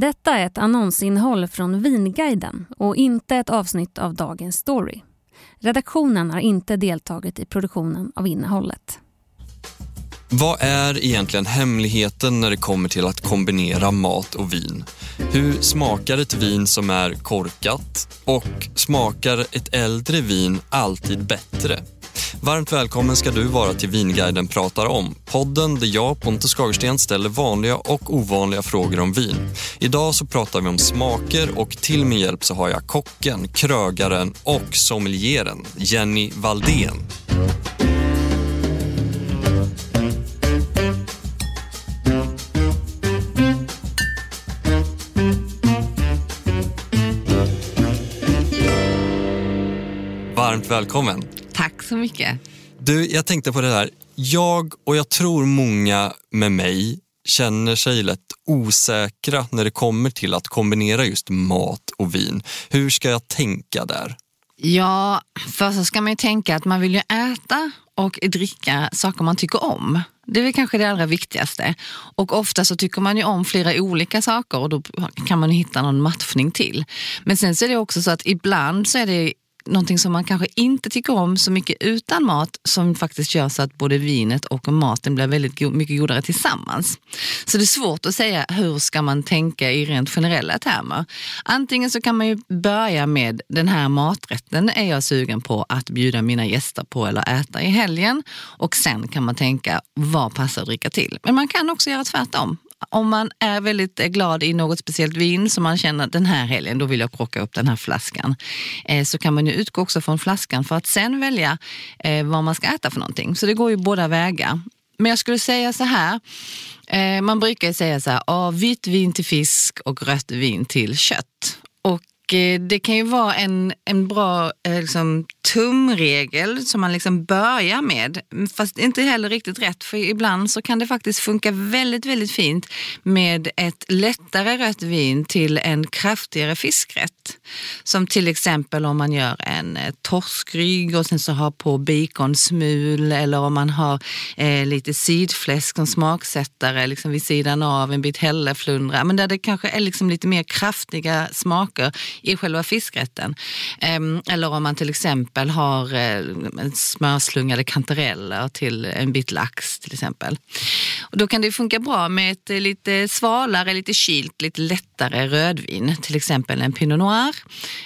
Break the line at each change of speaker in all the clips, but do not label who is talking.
Detta är ett annonsinnehåll från Vinguiden och inte ett avsnitt av dagens story. Redaktionen har inte deltagit i produktionen av innehållet.
Vad är egentligen hemligheten när det kommer till att kombinera mat och vin? Hur smakar ett vin som är korkat? Och smakar ett äldre vin alltid bättre? Varmt välkommen ska du vara till Vinguiden pratar om. Podden där jag, Pontus Skagersten, ställer vanliga och ovanliga frågor om vin. Idag så pratar vi om smaker och till min hjälp så har jag kocken, krögaren och sommelieren Jenny Valdén. Varmt välkommen.
Så mycket.
Du, jag tänkte på det där. Jag och jag tror många med mig känner sig lätt osäkra när det kommer till att kombinera just mat och vin. Hur ska jag tänka där?
Ja, först så ska man ju tänka att man vill ju äta och dricka saker man tycker om. Det är väl kanske det allra viktigaste. Och ofta så tycker man ju om flera olika saker och då kan man hitta någon matchning till. Men sen så är det också så att ibland så är det någonting som man kanske inte tycker om så mycket utan mat som faktiskt gör så att både vinet och maten blir väldigt go mycket godare tillsammans. Så det är svårt att säga hur ska man tänka i rent generella termer. Antingen så kan man ju börja med den här maträtten är jag sugen på att bjuda mina gäster på eller äta i helgen och sen kan man tänka vad passar att dricka till. Men man kan också göra tvärtom om man är väldigt eh, glad i något speciellt vin som man känner den här helgen, då vill jag krocka upp den här flaskan. Eh, så kan man ju utgå också från flaskan för att sen välja eh, vad man ska äta för någonting. Så det går ju båda vägar. Men jag skulle säga så här, eh, man brukar säga så här, ah, vitt vin till fisk och rött vin till kött. Och Eh, det kan ju vara en, en bra eh, liksom, tumregel som man liksom börjar med. Fast inte heller riktigt rätt för ibland så kan det faktiskt funka väldigt, väldigt fint med ett lättare rött vin till en kraftigare fiskrätt. Som till exempel om man gör en eh, torskrygg och sen så har på baconsmul eller om man har eh, lite sidfläsk som smaksättare liksom vid sidan av en bit hälleflundra. Men där det kanske är liksom lite mer kraftiga smaker i själva fiskrätten. Ehm, eller om man till exempel har eh, smörslungade kantareller till en bit lax till exempel. Och då kan det funka bra med ett eh, lite svalare, lite kylt, lite lättare rödvin, till exempel en Pinot Noir.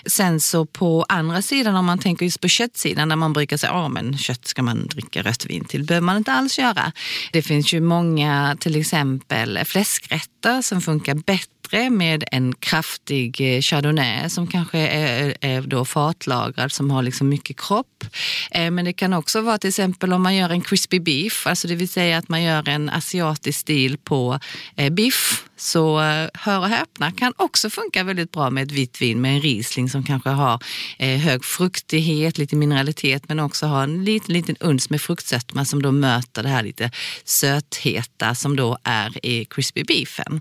Sen så på andra sidan, om man tänker just på köttsidan, där man brukar säga att kött ska man dricka rött vin till, behöver man inte alls göra. Det finns ju många, till exempel fläskrätter som funkar bättre med en kraftig eh, chardonnay Eh, som kanske är, är då fatlagrad som har liksom mycket kropp. Eh, men det kan också vara till exempel om man gör en crispy beef, alltså det vill säga att man gör en asiatisk stil på eh, biff så eh, hör och häpna kan också funka väldigt bra med ett vitt vin med en Riesling som kanske har eh, hög fruktighet, lite mineralitet men också har en liten, liten uns med fruktsötma som då möter det här lite sötheta som då är i crispy beefen.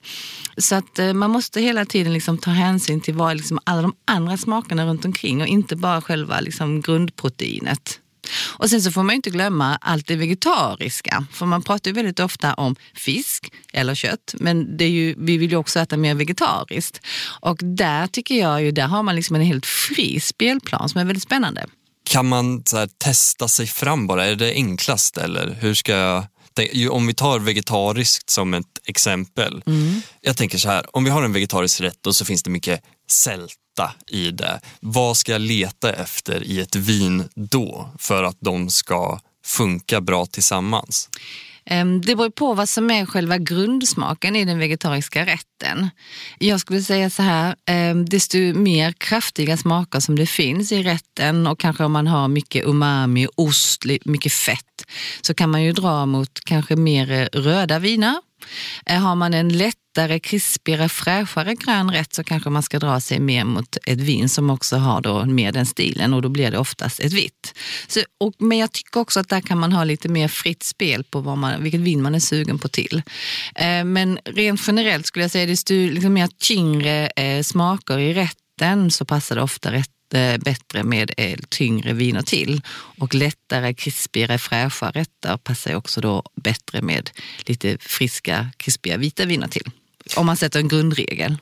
Så att eh, man måste hela tiden liksom ta hänsyn till vad liksom alla de andra smakerna runt omkring och inte bara själva liksom grundproteinet. Och sen så får man inte glömma allt det vegetariska. För man pratar ju väldigt ofta om fisk eller kött. Men det är ju, vi vill ju också äta mer vegetariskt. Och där tycker jag ju, där har man liksom en helt fri spelplan som är väldigt spännande.
Kan man här, testa sig fram bara? Är det enklast eller hur ska jag om vi tar vegetariskt som ett exempel. Mm. Jag tänker så här, om vi har en vegetarisk rätt och så finns det mycket sält leta i det. Vad ska jag leta efter i ett vin då för att de ska funka bra tillsammans?
Ehm, det beror på vad som är själva grundsmaken i den vegetariska rätten. Jag skulle säga så här, ehm, desto mer kraftiga smaker som det finns i rätten och kanske om man har mycket umami, ost, mycket fett, så kan man ju dra mot kanske mer eh, röda viner. Eh, har man en lätt lättare, krispigare, fräschare grön rätt så kanske man ska dra sig mer mot ett vin som också har då mer den stilen och då blir det oftast ett vitt. Så, och, men jag tycker också att där kan man ha lite mer fritt spel på vad man, vilket vin man är sugen på till. Eh, men rent generellt skulle jag säga att det är liksom mer tyngre eh, smaker i rätten så passar det ofta rätt eh, bättre med eh, tyngre viner till. Och lättare, krispigare, fräscha rätter passar också då bättre med lite friska, krispiga vita viner till om man sätter en grundregel.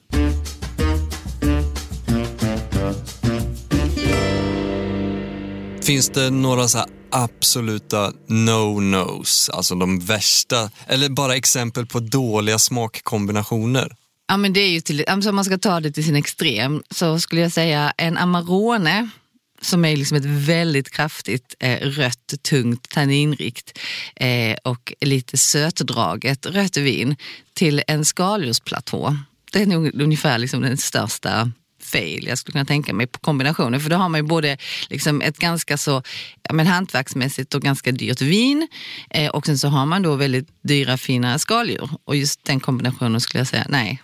Finns det några så absoluta no-nos, alltså de värsta, eller bara exempel på dåliga smakkombinationer?
Ja, men det är ju till, alltså om man ska ta det till sin extrem så skulle jag säga en Amarone som är liksom ett väldigt kraftigt eh, rött, tungt, tanninrikt eh, och lite sötdraget rött vin till en skaldjursplatå. Det är nog ungefär liksom den största fail jag skulle kunna tänka mig på kombinationen. För då har man ju både liksom ett ganska så ja, men hantverksmässigt och ganska dyrt vin eh, och sen så har man då väldigt dyra fina skaldjur. Och just den kombinationen skulle jag säga, nej,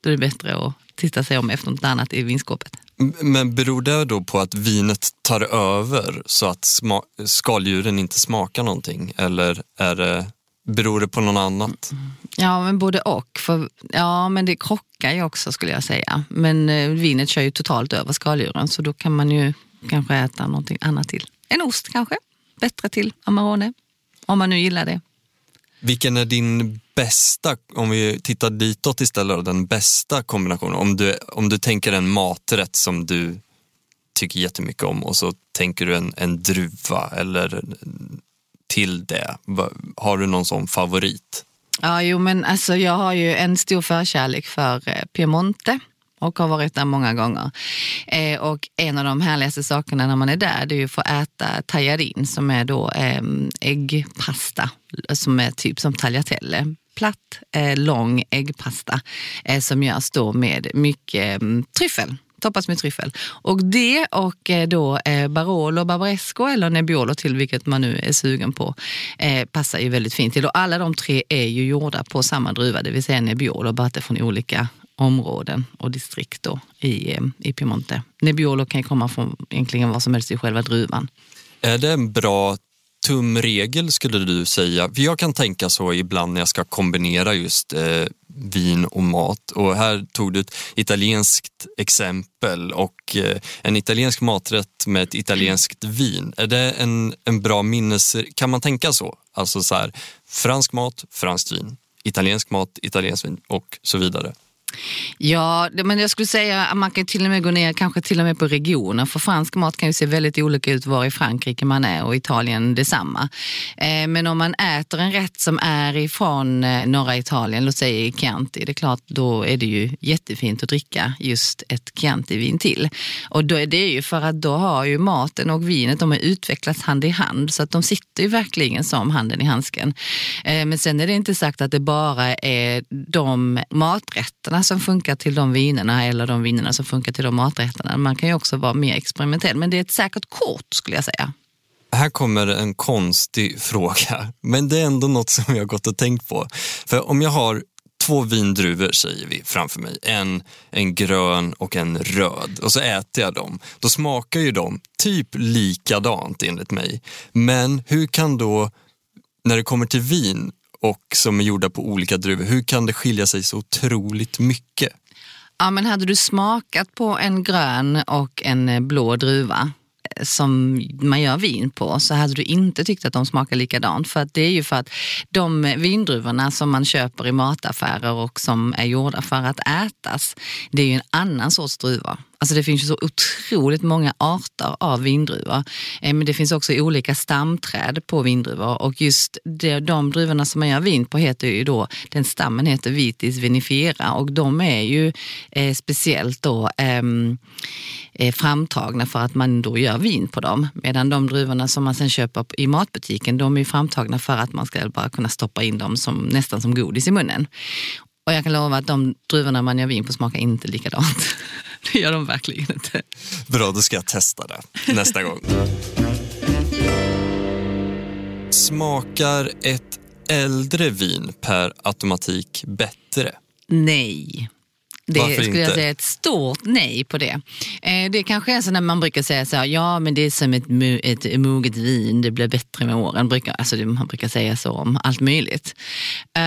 då är det bättre att titta sig om efter något annat i vinskåpet.
Men beror det då på att vinet tar över så att skaldjuren inte smakar någonting? Eller är det, beror det på något annat?
Ja, men både och. För, ja, men det krockar ju också skulle jag säga. Men eh, vinet kör ju totalt över skaldjuren så då kan man ju kanske äta någonting annat till. En ost kanske, bättre till Amarone. Om man nu gillar det.
Vilken är din bästa, om vi tittar ditåt istället, den bästa kombinationen? Om du, om du tänker en maträtt som du tycker jättemycket om och så tänker du en, en druva eller till det. Har du någon sån favorit?
Ja, jo men alltså jag har ju en stor förkärlek för eh, Piemonte och har varit där många gånger. Eh, och en av de härligaste sakerna när man är där det är ju att få äta tajarin som är då eh, äggpasta som är typ som tagliatelle. Platt, eh, lång äggpasta eh, som görs då med mycket eh, tryffel toppas med tryffel. Och det och eh, då eh, Barolo, Barbaresco eller Nebbiolo till vilket man nu är sugen på eh, passar ju väldigt fint till. Och alla de tre är ju gjorda på samma druva, det vill säga Nebbiolo, bara att det är från olika områden och distrikt då i, eh, i Piemonte. Nebbiolo kan ju komma från egentligen vad som helst i själva druvan.
Är det en bra tumregel skulle du säga? För jag kan tänka så ibland när jag ska kombinera just eh, vin och mat. Och här tog du ett italienskt exempel och eh, en italiensk maträtt med ett italienskt vin. Är det en, en bra minnes... Kan man tänka så? Alltså så här, fransk mat, franskt vin. Italiensk mat, italienskt vin och så vidare.
Ja, men jag skulle säga att man kan till och med gå ner kanske till och med på regioner. För fransk mat kan ju se väldigt olika ut var i Frankrike man är och Italien detsamma. Eh, men om man äter en rätt som är ifrån eh, norra Italien, låt säga i Chianti, det är klart då är det ju jättefint att dricka just ett Chianti-vin till. Och då är det ju för att då har ju maten och vinet, de har utvecklats hand i hand så att de sitter ju verkligen som handen i handsken. Eh, men sen är det inte sagt att det bara är de maträtterna som funkar till de vinerna eller de vinerna som funkar till de maträtterna. Man kan ju också vara mer experimentell, men det är ett säkert kort skulle jag säga.
Här kommer en konstig fråga, men det är ändå något som jag gått och tänkt på. För om jag har två vindruvor säger vi framför mig, en, en grön och en röd och så äter jag dem. Då smakar ju de typ likadant enligt mig. Men hur kan då, när det kommer till vin, och som är gjorda på olika druvor. Hur kan det skilja sig så otroligt mycket?
Ja, men hade du smakat på en grön och en eh, blå druva eh, som man gör vin på så hade du inte tyckt att de smakar likadant. För att det är ju för att de vindruvorna som man köper i mataffärer och som är gjorda för att ätas, det är ju en annan sorts druva. Alltså det finns ju så otroligt många arter av vindruvor. Eh, men det finns också olika stamträd på vindruvor och just de, de druvorna som man gör vin på heter ju då, den stammen heter Vitis vinifera och de är ju eh, speciellt då ehm, eh, framtagna för att man då gör vin på dem. Medan de druvorna som man sen köper i matbutiken, de är framtagna för att man ska bara kunna stoppa in dem som, nästan som godis i munnen. Och jag kan lova att de druvorna man gör vin på smakar inte likadant. Det gör de verkligen inte.
Bra, då ska jag testa det nästa gång. Smakar ett äldre vin per automatik bättre?
Nej. Det
Varför
skulle
inte?
jag säga ett stort nej på det. Eh, det kanske är så när man brukar säga så här, ja men det är som ett, ett moget vin, det blir bättre med åren. Brukar, alltså man brukar säga så om allt möjligt.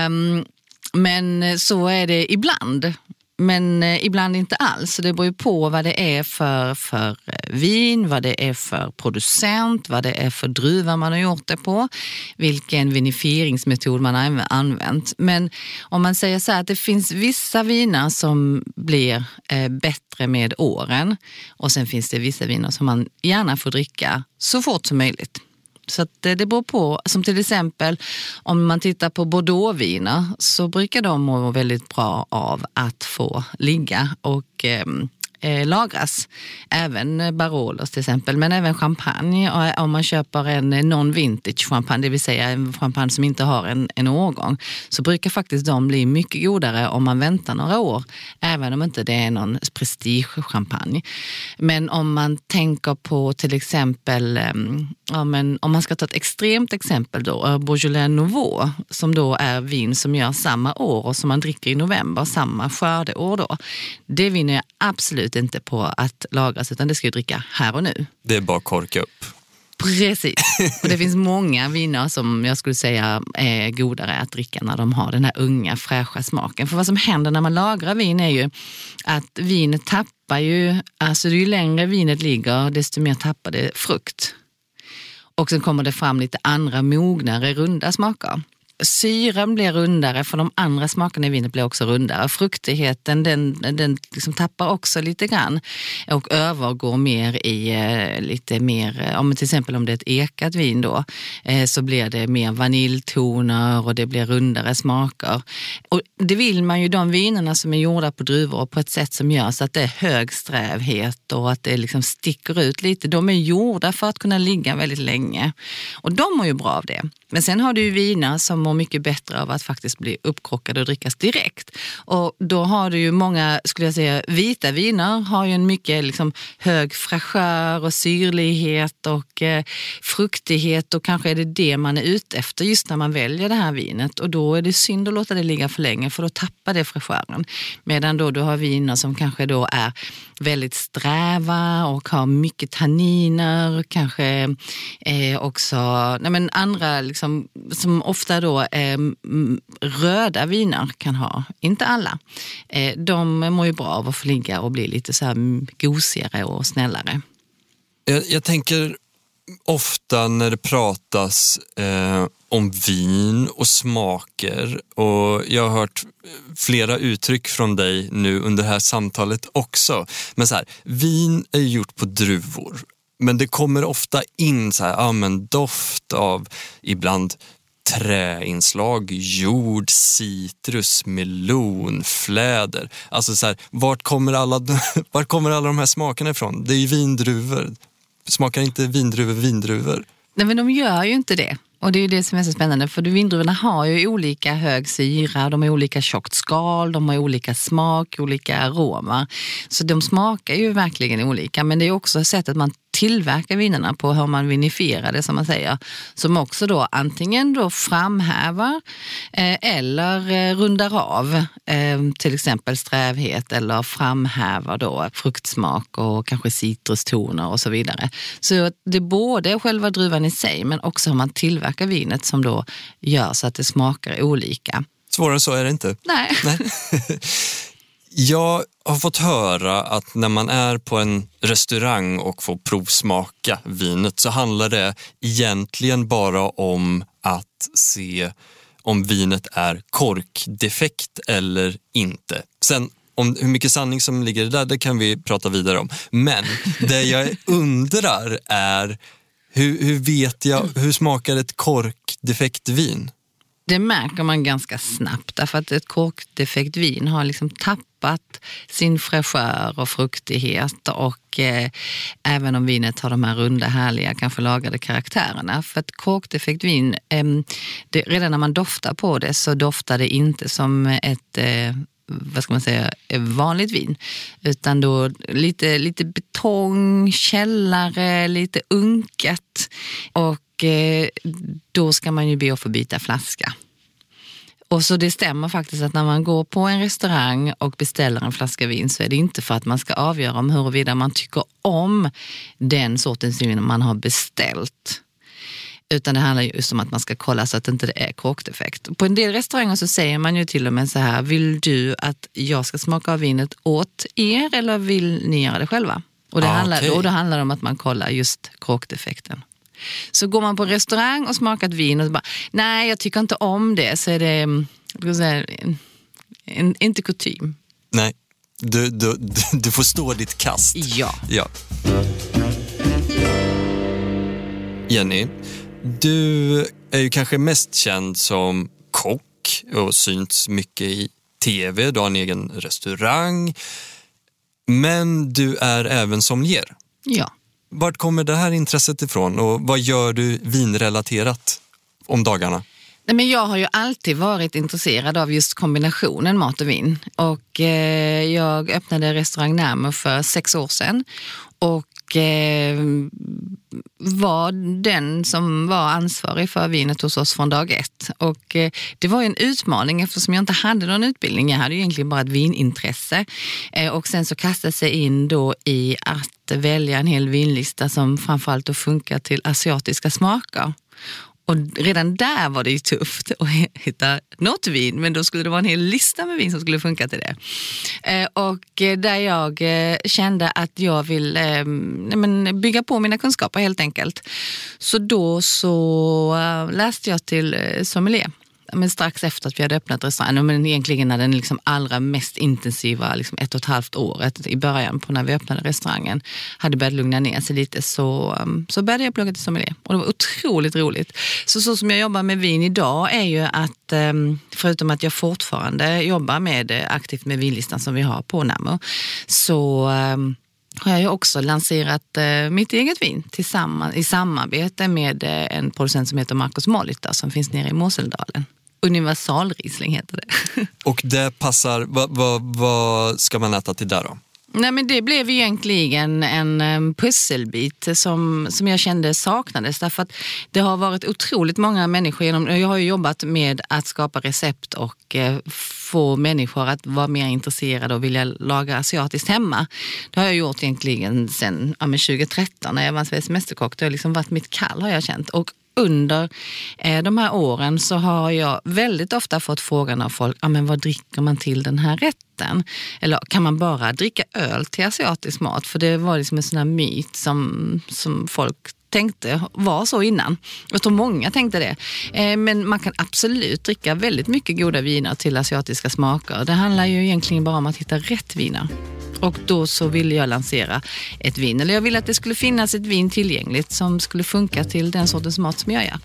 Um, men så är det ibland. Men eh, ibland inte alls. Så det beror ju på vad det är för, för eh, vin, vad det är för producent, vad det är för druva man har gjort det på, vilken vinifieringsmetod man har använt. Men om man säger så här att det finns vissa viner som blir eh, bättre med åren och sen finns det vissa viner som man gärna får dricka så fort som möjligt. Så det, eh, det beror på. Som till exempel om man tittar på bordeauxviner så brukar de må väldigt bra av att få ligga och ehm, eh, lagras. Även Barolos till exempel, men även champagne. Och eh, om man köper en eh, non-vintage champagne, det vill säga en champagne som inte har en, en årgång, så brukar faktiskt de bli mycket godare om man väntar några år, även om inte det är någon prestige-champagne. Men om man tänker på till exempel, ehm, ja, men om man ska ta ett extremt exempel då, eh, Beaujolais Nouveau, som då är vin som gör samma år och som man dricker i november, samma skördeår då. Det vinner jag absolut absolut inte på att lagras utan det ska jag dricka här och nu.
Det är bara korka upp.
Precis. Och det finns många viner som jag skulle säga är godare att dricka när de har den här unga fräscha smaken. För vad som händer när man lagrar vin är ju att vinet tappar ju, alltså ju längre vinet ligger desto mer tappar det frukt. Och sen kommer det fram lite andra mognare runda smaker syran blir rundare för de andra smakerna i vinet blir också rundare. Fruktigheten den, den liksom tappar också lite grann och övergår mer i eh, lite mer, eh, om till exempel om det är ett ekat vin då, eh, så blir det mer vaniljtoner och det blir rundare smaker. Och det vill man ju de vinerna som är gjorda på druvor på ett sätt som gör så att det är hög strävhet och att det liksom sticker ut lite. De är gjorda för att kunna ligga väldigt länge och de mår ju bra av det. Men sen har du ju viner som mår mycket bättre av att faktiskt bli uppkrockade och drickas direkt. Och då har du ju många, skulle jag säga, vita viner har ju en mycket liksom, hög fräschör och syrlighet och eh, fruktighet och kanske är det det man är ute efter just när man väljer det här vinet. Och då är det synd att låta det ligga för länge för då tappar det fräschören. Medan då du har viner som kanske då är väldigt sträva och har mycket tanniner, kanske eh, också nej men andra liksom, som ofta då eh, röda viner kan ha, inte alla. Eh, de mår ju bra av att få ligga och bli lite så här gosigare och snällare.
Jag, jag tänker ofta när det pratas eh, om vin och smaker och jag har hört flera uttryck från dig nu under det här samtalet också. Men så här, vin är gjort på druvor men det kommer ofta in så här, ja, men doft av ibland träinslag, jord, citrus, melon, fläder. Alltså så här, vart, kommer alla, vart kommer alla de här smakerna ifrån? Det är ju vindruvor. Smakar inte vindruvor vindruvor?
Nej men de gör ju inte det. Och det är ju det som är så spännande för vindruvorna har ju olika hög syra, de har olika tjockt skal, de har olika smak, olika aromer. Så de smakar ju verkligen olika men det är också sättet man tillverkar vinerna på, hur man vinifierar det som man säger, som också då antingen då framhävar eh, eller eh, rundar av eh, till exempel strävhet eller framhävar då fruktsmak och kanske citrustoner och så vidare. Så det är både själva druvan i sig men också hur man tillverkar vinet som då gör så att det smakar olika.
Svårare så är det inte.
Nej. Nej.
Jag har fått höra att när man är på en restaurang och får provsmaka vinet så handlar det egentligen bara om att se om vinet är korkdefekt eller inte. Sen om hur mycket sanning som ligger där, det kan vi prata vidare om. Men det jag undrar är, hur, hur vet jag, hur smakar ett korkdefekt vin?
Det märker man ganska snabbt därför att ett korkdefekt vin har liksom tappat sin fräschör och fruktighet och eh, även om vinet har de här runda härliga kanske lagade karaktärerna. För ett korkdefekt vin, eh, det, redan när man doftar på det så doftar det inte som ett eh, vad ska man säga, vanligt vin. Utan då lite, lite betong, källare, lite unket. Och Eh, då ska man ju be att få byta flaska. Och så det stämmer faktiskt att när man går på en restaurang och beställer en flaska vin så är det inte för att man ska avgöra om huruvida man tycker om den sortens vin man har beställt. Utan det handlar just om att man ska kolla så att det inte är korkdefekt. På en del restauranger så säger man ju till och med så här, vill du att jag ska smaka av vinet åt er eller vill ni göra det själva? Och, det
Ah,
handlar,
okej.
och då handlar det om att man kollar just kråkdefekten. Så går man på restaurang och smakar ett vin och så bara, nej jag tycker inte om det, så är det mm, säga, en, en, inte kutym.
Nej, du, du, du, får stå ditt kast.
Ja.
Ja. Jenny, du är ju kanske mest känd som kock och synts mycket i tv. Du har en egen restaurang. Men du är även sommelier.
ja.
Vart kommer det här intresset ifrån och vad gör du vinrelaterat om dagarna?
Nej, men jag har ju alltid varit intresserad av just kombinationen mat och vin. Och, eh, jag öppnade restaurang Närmo för sex år sedan. Och eh, var den som var ansvarig för vinet hos oss från dag ett. Och, eh, det var ju en utmaning eftersom jag inte hade någon utbildning. Jag hade ju egentligen bara ett vinintresse. Eh, och sen så kastade sig in då i att välja en hel vinlista som framförallt då funkar till asiatiska smaker. Och redan där var det ju tufft att hitta något vin, men då skulle det vara en hel lista med vin som skulle funka till det. Eh, och eh, där jag eh, kände att jag vill ehm, men bygga på mina kunskaper helt enkelt. Så då så läste jag till sommelier. Men strax efter att vi hade öppnat restaurangen, men egentligen när den liksom allra mest intensiva liksom ett och ett halvt året i början på när vi öppnade restaurangen hade börjat lugna ner sig lite så, um, så började jag plugga till sommelier. Och det var otroligt roligt. Så, så som jag jobbar med vin idag är ju att um, förutom att jag fortfarande jobbar med, eh, aktivt med vinlistan som vi har på Namo så um, har jag ju också lanserat eh, mitt eget vin tillsammans, i samarbete med eh, en producent som heter Marcus Molita som finns nere i Moseldalen. Universalriesling heter det.
Och det passar, vad, vad, vad ska man äta till där då?
Nej, men det blev egentligen en pusselbit som, som jag kände saknades. Därför att det har varit otroligt många människor genom... Jag har ju jobbat med att skapa recept och eh, få människor att vara mer intresserade och vilja laga asiatiskt hemma. Det har jag gjort egentligen sedan ja, men 2013 när jag var Sveriges Mästerkock. Det har liksom varit mitt kall har jag känt. Och under eh, de här åren så har jag väldigt ofta fått frågan av folk, ah, men vad dricker man till den här rätten? Eller kan man bara dricka öl till asiatisk mat? För det var liksom en sån här myt som, som folk tänkte var så innan. Jag tror många tänkte det. Eh, men man kan absolut dricka väldigt mycket goda viner till asiatiska smaker. Det handlar ju egentligen bara om att hitta rätt viner. Och då så ville jag lansera ett vin. Eller jag ville att det skulle finnas ett vin tillgängligt som skulle funka till den sortens mat som jag gör.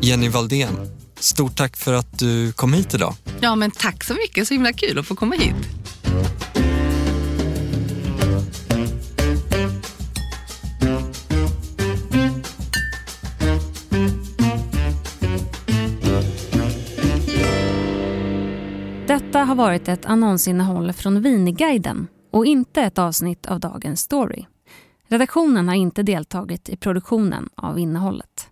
Jenny Valdén, stort tack för att du kom hit idag.
Ja, men tack så mycket. Så himla kul att få komma hit.
Har varit ett annonsinnehåll från Vinguiden och inte ett avsnitt av dagens story. Redaktionen har inte deltagit i produktionen av innehållet.